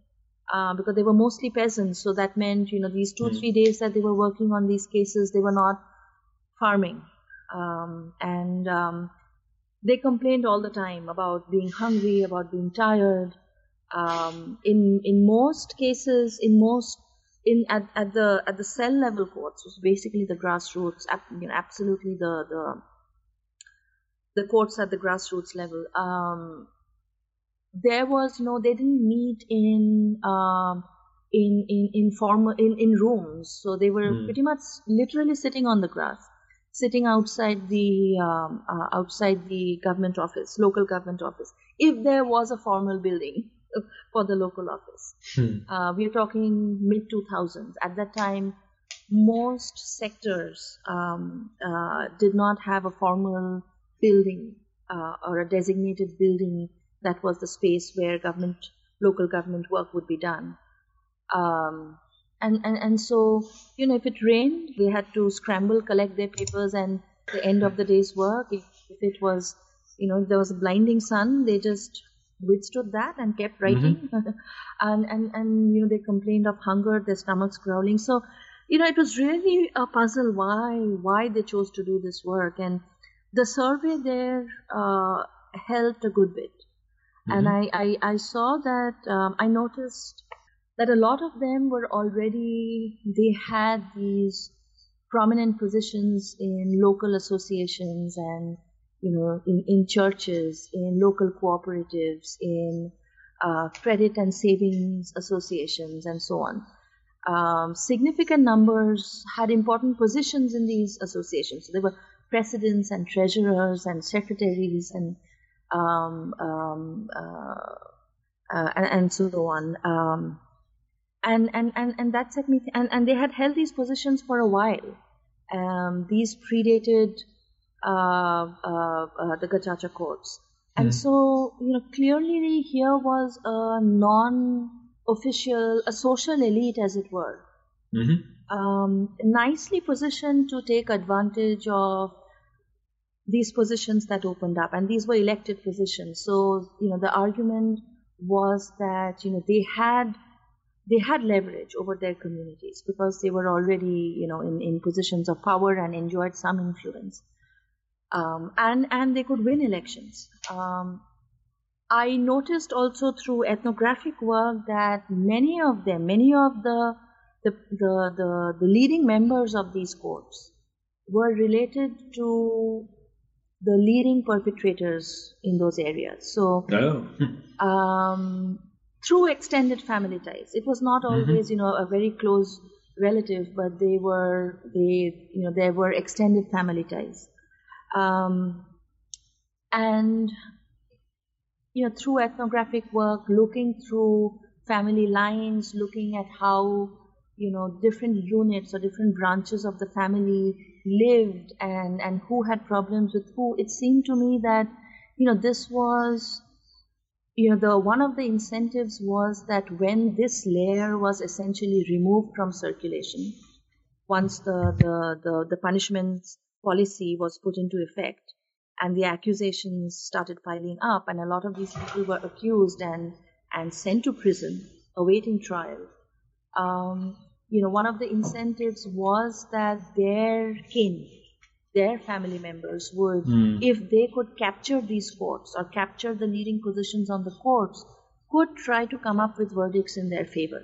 uh, because they were mostly peasants. So that meant, you know, these two, mm. three days that they were working on these cases, they were not farming. Um, and um, they complained all the time about being hungry, about being tired. Um, in in most cases, in most in at, at the at the cell level courts, is basically the grassroots, you know, absolutely the the the courts at the grassroots level. Um, there was no they didn't meet in um, in in in formal in, in rooms so they were mm. pretty much literally sitting on the grass sitting outside the um, uh, outside the government office local government office if there was a formal building for the local office hmm. uh, we are talking mid 2000s at that time most sectors um, uh, did not have a formal building uh, or a designated building that was the space where government, local government work would be done. Um, and, and, and so, you know, if it rained, they had to scramble, collect their papers, and the end of the day's work, if, if it was, you know, if there was a blinding sun, they just withstood that and kept writing.
Mm-hmm.
and, and, and, you know, they complained of hunger, their stomachs growling. So, you know, it was really a puzzle why, why they chose to do this work. And the survey there uh, helped a good bit. And I, I, I saw that, um, I noticed that a lot of them were already, they had these prominent positions in local associations and, you know, in, in churches, in local cooperatives, in uh, credit and savings associations, and so on. Um, significant numbers had important positions in these associations. So there were presidents and treasurers and secretaries and um, um, uh, uh, and, and, so on. Um, and, and, and, and that set me, th- and, and they had held these positions for a while. Um, these predated the Gacaca courts. And
Mm.
so, you know, clearly here was a non-official, a social elite, as it were,
Mm-hmm.
um, nicely positioned to take advantage of these positions that opened up, and these were elected positions. So, you know, the argument was that you know they had they had leverage over their communities because they were already you know in, in positions of power and enjoyed some influence, um, and and they could win elections. Um, I noticed also through ethnographic work that many of them, many of the the, the, the, the leading members of these courts were related to the leading perpetrators in those areas. So,
Oh.
um, through extended family ties, it was not always, you know, a very close relative, but they were, they, you know, there were extended family ties. Um, and, you know, through ethnographic work, looking through family lines, looking at how you know different units or different branches of the family lived and and who had problems with who it seemed to me that you know this was you know the one of the incentives was that when this layer was essentially removed from circulation once the the the, the punishment policy was put into effect and the accusations started piling up and a lot of these people were accused and and sent to prison awaiting trial um, you know, one of the incentives was that their kin, their family members would, if they could capture these courts or capture the leading positions on the courts, could try to come up with verdicts in their favor.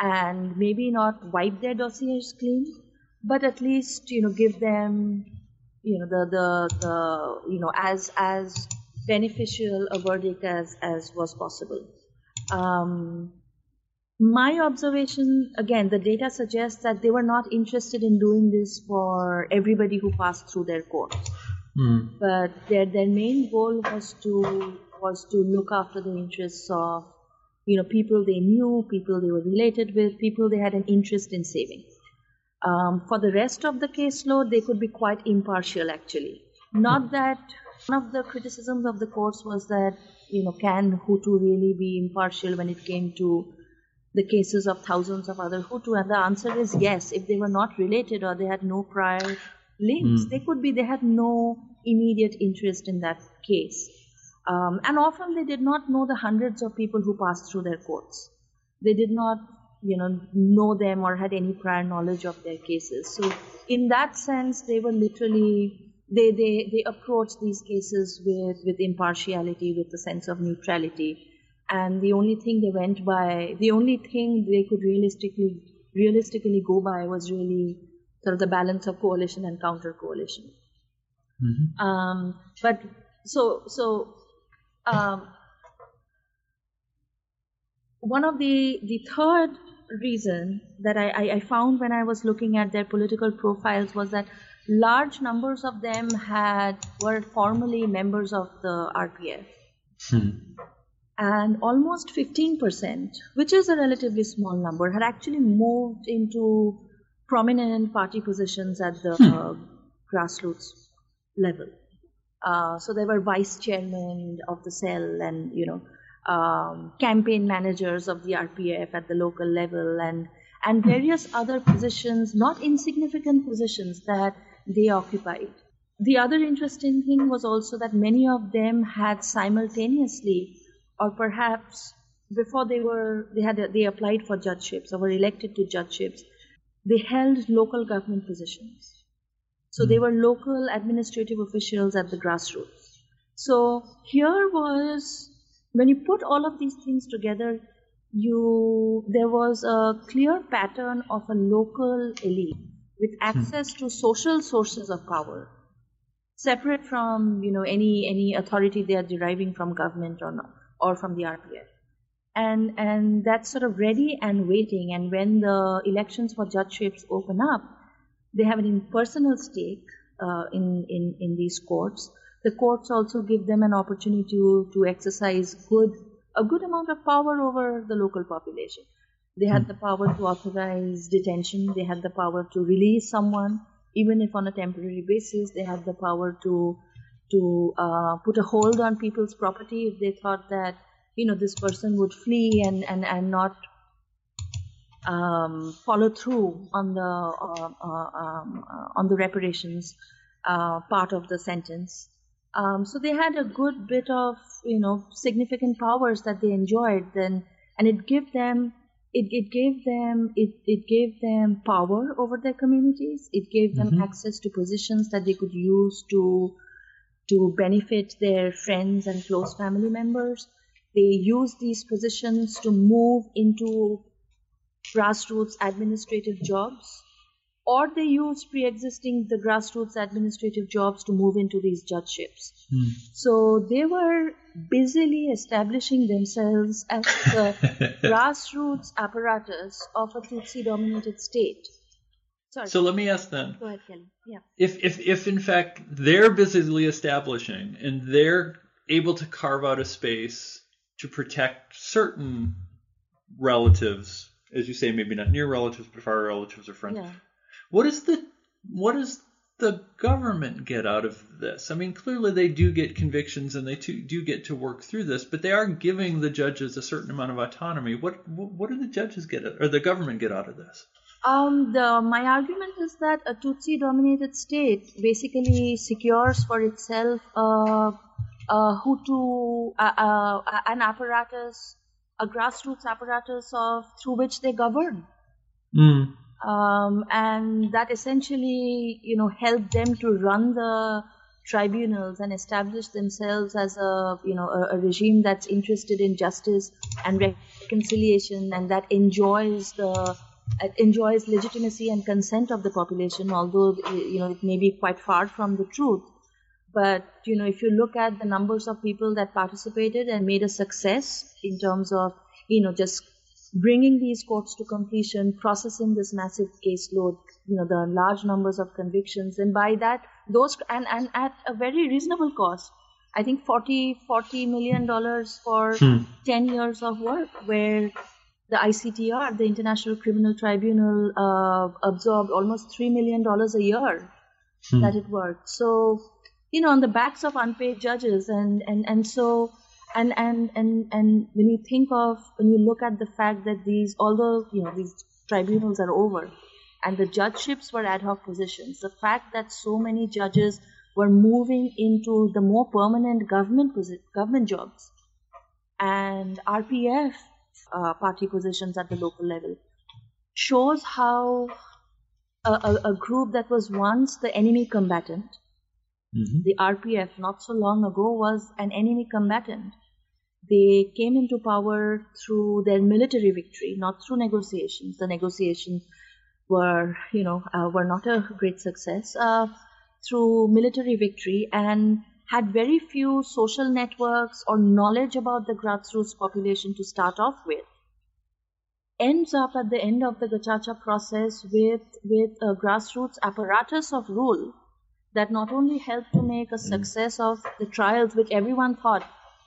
And maybe not wipe their dossiers clean, but at least, you know, give them, you know, the, the, the, you know, as, as beneficial a verdict as, as was possible. Um, my observation, again, the data suggests that they were not interested in doing this for everybody who passed through their courts.
Mm.
But their, their main goal was to was to look after the interests of you know people they knew, people they were related with, people they had an interest in saving. Um, for the rest of the caseload, they could be quite impartial actually. Not that one of the criticisms of the courts was that you know can Hutu really be impartial when it came to the cases of thousands of other Hutu? And the answer is yes. If they were not related or they had no prior links, they could be, they had no immediate interest in that case. Um, and often they did not know the hundreds of people who passed through their courts. They did not, you know, know them or had any prior knowledge of their cases. So in that sense, they were literally, they, they, they approached these cases with, with impartiality, with a sense of neutrality and the only thing they went by, the only thing they could realistically realistically go by was really sort of the balance of coalition and counter coalition.
Mm-hmm.
Um, but so so um, one of the the third reason that I, I, I found when I was looking at their political profiles was that large numbers of them had were formerly members of the RPF
Hmm.
and almost 15%, which is a relatively small number, had actually moved into prominent party positions at the uh, grassroots level. Uh, so they were vice chairmen of the cell and you know um, campaign managers of the RPF at the local level and and various other positions, not insignificant positions that they occupied. The other interesting thing was also that many of them had simultaneously or perhaps before they were they had they applied for judgeships or were elected to judgeships, they held local government positions. So they were local administrative officials at the grassroots. So here was when you put all of these things together, you there was a clear pattern of a local elite with access to social sources of power. Separate from you know any any authority they are deriving from government or not, or from the RPF and and that's sort of ready and waiting. And when the elections for judgeships open up they have an impersonal stake uh, in, in in these courts the courts also give them an opportunity to to exercise good a good amount of power over the local population. They had the power to authorize detention, they had the power to release someone, even if on a temporary basis, they had the power to to uh, put a hold on people's property if they thought that you know this person would flee and and and not um, follow through on the uh, uh, um, uh, on the reparations uh, part of the sentence. Um, so they had a good bit of you know significant powers that they enjoyed then, and it gave them it, it gave them it, it gave them power over their communities. It gave them access to positions that they could use to to benefit their friends and close family members. They used these positions to move into grassroots administrative jobs, or they used pre-existing the grassroots administrative jobs to move into these judgeships. Hmm. So they were busily establishing themselves as the grassroots apparatus of a Tutsi-dominated state. Sorry,
So let me ask then,
go ahead, Kelly. Yeah.
if if if in fact they're busily establishing and they're able to carve out a space to protect certain relatives, as you say, maybe not near relatives, but far relatives or friends.
Yeah.
What is the what does the government get out of this? I mean, clearly they do get convictions and they too, do get to work through this, but they are giving the judges a certain amount of autonomy. What what, what do the judges get or the government get out of this?
Um, the, my argument is that a Tutsi dominated state basically secures for itself a, a Hutu, a, a, an apparatus, a grassroots apparatus of through which they govern. Um, and that essentially, you know, helped them to run the tribunals and establish themselves as a, you know, a, a regime that's interested in justice and reconciliation and that enjoys the it enjoys legitimacy and consent of the population, although you know it may be quite far from the truth. But you know, if you look at the numbers of people that participated and made a success in terms of you know just bringing these courts to completion, processing this massive caseload, you know the large numbers of convictions, and by that those and and at a very reasonable cost. I think 40, 40 million dollars for 10 years of work where the ICTR, the International Criminal Tribunal, uh, absorbed almost $3 million a year that it worked. So, you know, on the backs of unpaid judges. And, and, and so, and, and, and, and when you think of, when you look at the fact that these, although, you know, these tribunals are over and the judgeships were ad hoc positions, the fact that so many judges were moving into the more permanent government posi- government jobs and RPF uh, party positions at the local level shows how a, a, a group that was once the enemy combatant, the RPF not so long ago was an enemy combatant. They came into power through their military victory, not through negotiations. The negotiations were, you know, uh, were not a great success. Uh, through military victory and had very few social networks or knowledge about the grassroots population to start off with ends up at the end of the gacaca process with with a grassroots apparatus of rule that not only helped to make a success of the trials which everyone thought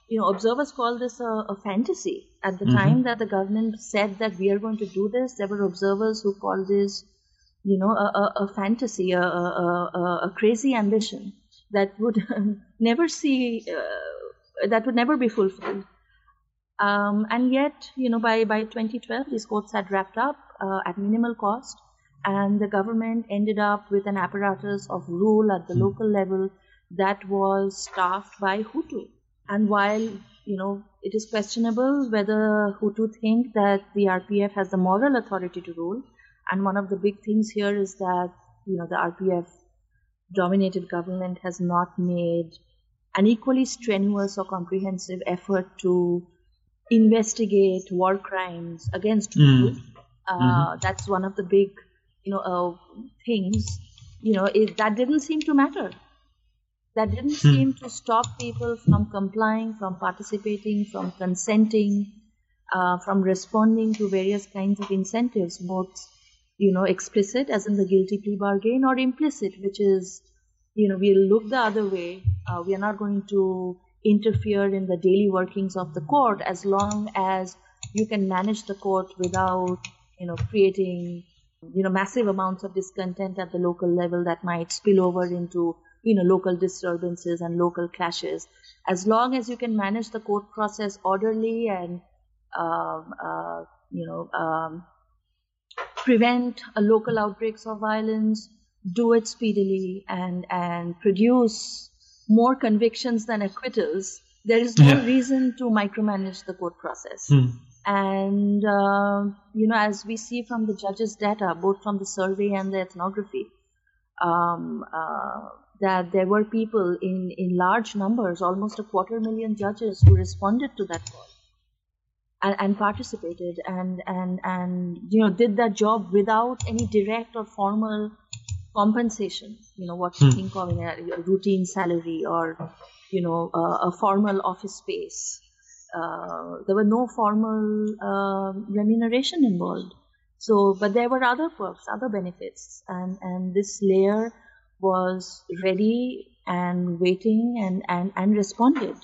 you know observers call this a, a fantasy. At the time that the government said that we are going to do this there were observers who called this you know a, a, a fantasy a, a, crazy ambition that would never see uh, that would never be fulfilled. Um, and yet, you know, by, by 2012, these courts had wrapped up uh, at minimal cost, and the government ended up with an apparatus of rule at the local level that was staffed by Hutu. And while you know, it is questionable whether Hutu think that the RPF has the moral authority to rule. And one of the big things here is that, you know, the RPF dominated government has not made an equally strenuous or comprehensive effort to investigate war crimes against. Mm. Uh, mm-hmm. That's one of the big, you know, uh, things. You know, it, that didn't seem to matter. That didn't hmm. seem to stop people from complying, from participating, from consenting, uh, from responding to various kinds of incentives, both, you know, explicit, as in the guilty plea bargain, or implicit, which is, you know, we'll look the other way. Uh, we are not going to interfere in the daily workings of the court as long as you can manage the court without, you know, creating, you know, massive amounts of discontent at the local level that might spill over into you know local disturbances and local clashes as long as you can manage the court process orderly and um, uh, you know um, prevent local outbreaks of violence do it speedily and and produce more convictions than acquittals there is no yeah. reason to micromanage the court process hmm. and uh, you know as we see from the judges data both from the survey and the ethnography um, uh, that there were people in, in large numbers, almost a quarter million judges who responded to that call and, and participated and, and, and, you know, did that job without any direct or formal compensation, you know, what you hmm. think of in a, routine salary or, you know, a formal office space. Uh, there were no formal uh, remuneration involved. So, but there were other perks, other benefits, and and this layer was ready and waiting and, and, and responded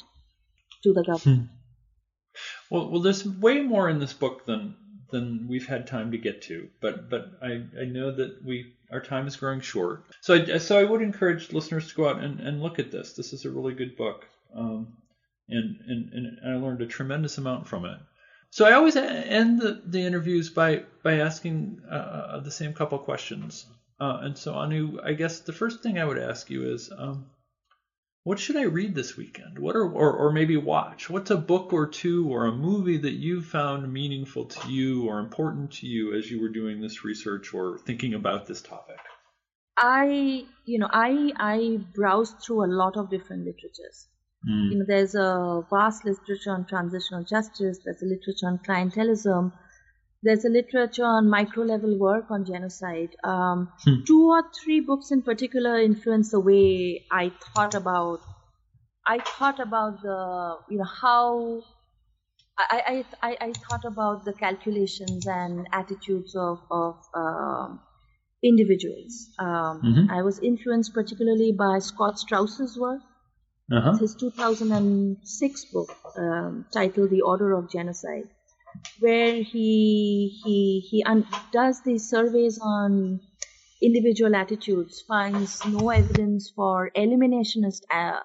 to the government. Hmm.
Well, well, there's way more in this book than than we've had time to get to, but but I, I know that we our time is growing short. So I, so I would encourage listeners to go out and, and look at this. This is a really good book, um, and, and and I learned a tremendous amount from it. So I always end the, the interviews by by asking uh, uh the same couple questions. Uh, and so, Anu, I guess the first thing I would ask you is, um, what should I read this weekend? What are, or, or maybe watch? What's a book or two or a movie that you found meaningful to you or important to you as you were doing this research or thinking about this topic?
I, you know, I I browsed through a lot of different literatures. Mm. You know, there's a vast literature on transitional justice. There's a literature on clientelism there's a literature on micro level work on genocide. Um, hmm. Two or three books in particular influenced the way I thought about. I thought about the you know how I I, I, I thought about the calculations and attitudes of of um, individuals. Um, mm-hmm. I was influenced particularly by Scott Straus's work. Uh-huh. His 2006 book um, titled "The Order of Genocide." Where he he he does these surveys on individual attitudes, finds no evidence for eliminationist uh,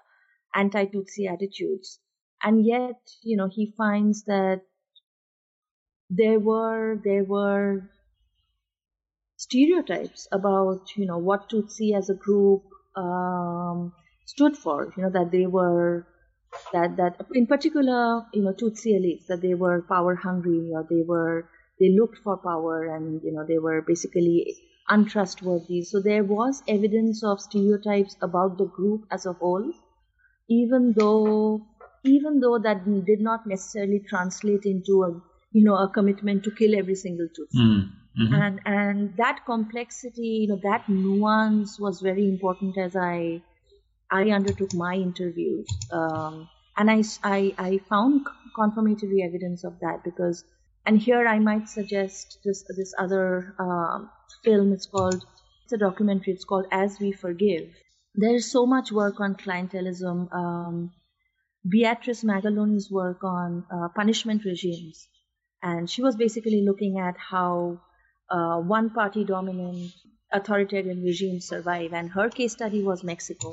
anti-Tutsi attitudes, and yet you know he finds that there were there were stereotypes about you know what Tutsi as a group um, stood for. You know that they were that that in particular you know Tutsi elites that they were power hungry or they were they looked for power and you know they were basically untrustworthy so there was evidence of stereotypes about the group as a whole even though even though that did not necessarily translate into a you know a commitment to kill every single Tutsi mm. Mm-hmm. and and that complexity you know that nuance was very important as I I undertook my interviews, um, and I, I, I found confirmatory evidence of that because, and here I might suggest this this other um, film. It's called it's a documentary. It's called As We Forgive. There is so much work on clientelism. Um, Beatrice Magaloni's work on uh, punishment regimes, and she was basically looking at how uh, one-party dominant authoritarian regimes survive. And her case study was Mexico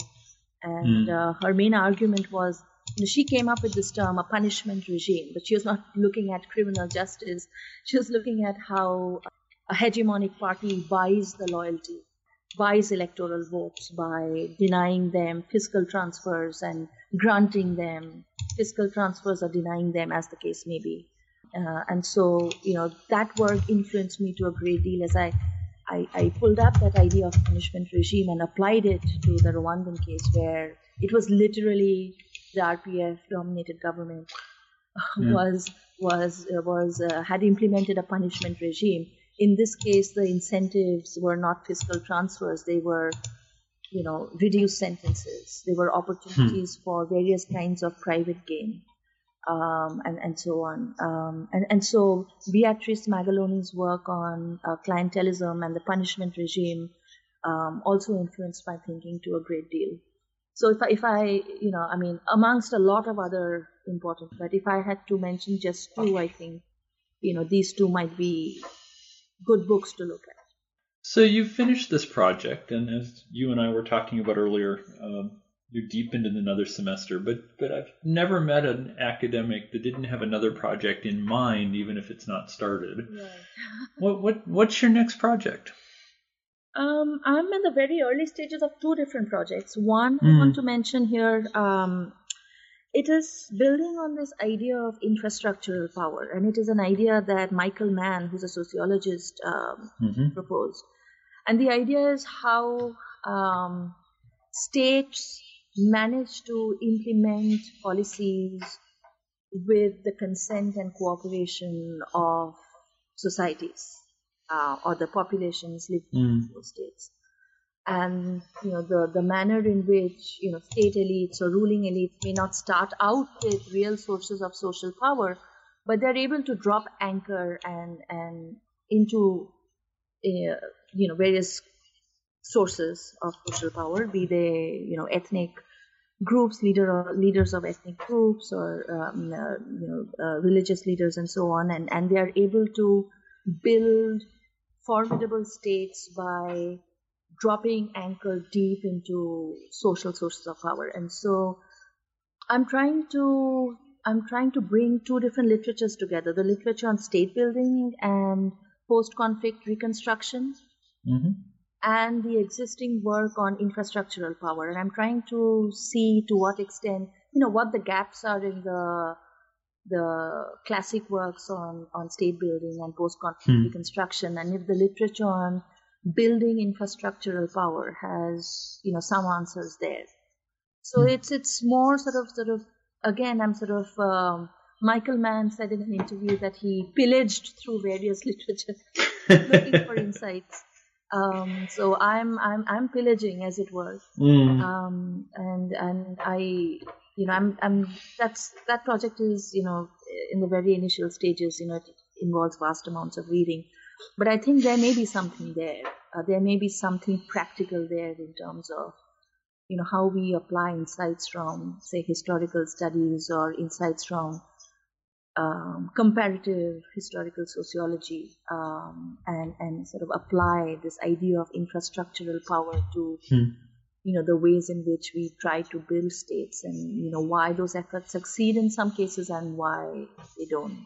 and mm. uh, her main argument was you know, she came up with this term, a punishment regime, but she was not looking at criminal justice. She was looking at how a hegemonic party buys the loyalty buys electoral votes by denying them fiscal transfers and granting them fiscal transfers or denying them, as the case may be. Uh, and so, you know, that work influenced me to a great deal as I, I, I pulled up that idea of punishment regime and applied it to the Rwandan case where it was literally the RPF dominated government yeah. was was uh, was uh, had implemented a punishment regime. In this case, the incentives were not fiscal transfers; they were, you know, reduced sentences. They were opportunities hmm. for various kinds of private gain um, and, and so on. Um, and, and so Beatrice Magaloni's work on uh, clientelism and the punishment regime um, also influenced my thinking to a great deal. So if I, if I, you know, I mean, amongst a lot of other important, but if I had to mention just two, I think, you know, these two might be good books to look at.
So you finished this project, and as you and I were talking about earlier, um, you're deep into another semester, but but I've never met an academic that didn't have another project in mind, even if it's not started. Right. what what what's your next project?
Um, I'm in the very early stages of two different projects. One mm. I want hmm. to mention here. Um, it is building on this idea of infrastructural power, and it is an idea that Michael Mann, who's a sociologist, um, mm-hmm. proposed. And the idea is how um, states manage to implement policies with the consent and cooperation of societies uh, or the populations living mm. in those states. And you know the the manner in which you know state elites or ruling elites may not start out with real sources of social power, but they're able to drop anchor and and into uh, you know various sources of social power, be they you know ethnic groups, leader leaders of ethnic groups, or um, uh, you know uh, religious leaders, and so on, and and they are able to build formidable states by dropping anchor deep into social sources of power, and so I'm trying to I'm trying to bring two different literatures together: the literature on state building and post-conflict reconstruction. Mm-hmm and the existing work on infrastructural power. And I'm trying to see to what extent, you know, what the gaps are in the the classic works on, on state building and post-conflict hmm. reconstruction, and if the literature on building infrastructural power has, you know, some answers there. So hmm. it's it's more sort of sort of again, I'm sort of um, Michael Mann said in an interview that he pillaged through various literature looking for insights. Um, so I'm I'm I'm pillaging, as it were, mm. um, and and I, you know, I'm I'm that's that project is you know in the very initial stages. You know, it involves vast amounts of reading, but I think there may be something there. Uh, there may be something practical there in terms of you know how we apply insights from say historical studies or insights from um, comparative historical sociology um, and and sort of apply this idea of infrastructural power to hmm. you know the ways in which we try to build states and you know why those efforts succeed in some cases and why they don't.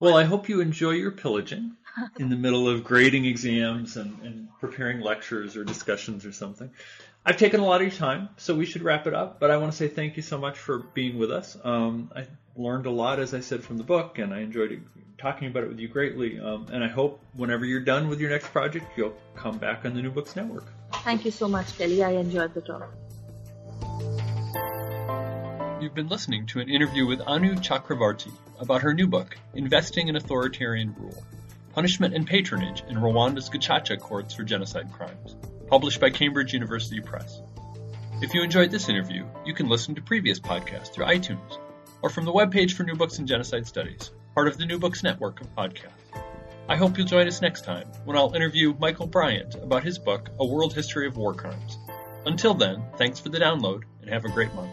Well, I hope you enjoy your pillaging in the middle of grading exams and, and preparing lectures or discussions or something. I've taken a lot of your time, so we should wrap it up. But I want to say thank you so much for being with us. Um, I learned a lot, as I said, from the book, and I enjoyed talking about it with you greatly. Um, and I hope whenever you're done with your next project, you'll come back on the New Books Network.
Thank you so much, Kelly. I enjoyed the talk.
You've been listening to an interview with Anu Chakravarty about her new book, Investing in Authoritarian Rule Punishment and Patronage in Rwanda's Gacaca Courts for Genocide Crimes, published by Cambridge University Press. If you enjoyed this interview, you can listen to previous podcasts through iTunes or from the webpage for New Books in Genocide Studies, part of the New Books network of podcasts. I hope you'll join us next time when I'll interview Michael Bryant about his book, A World History of War Crimes. Until then, thanks for the download and have a great month.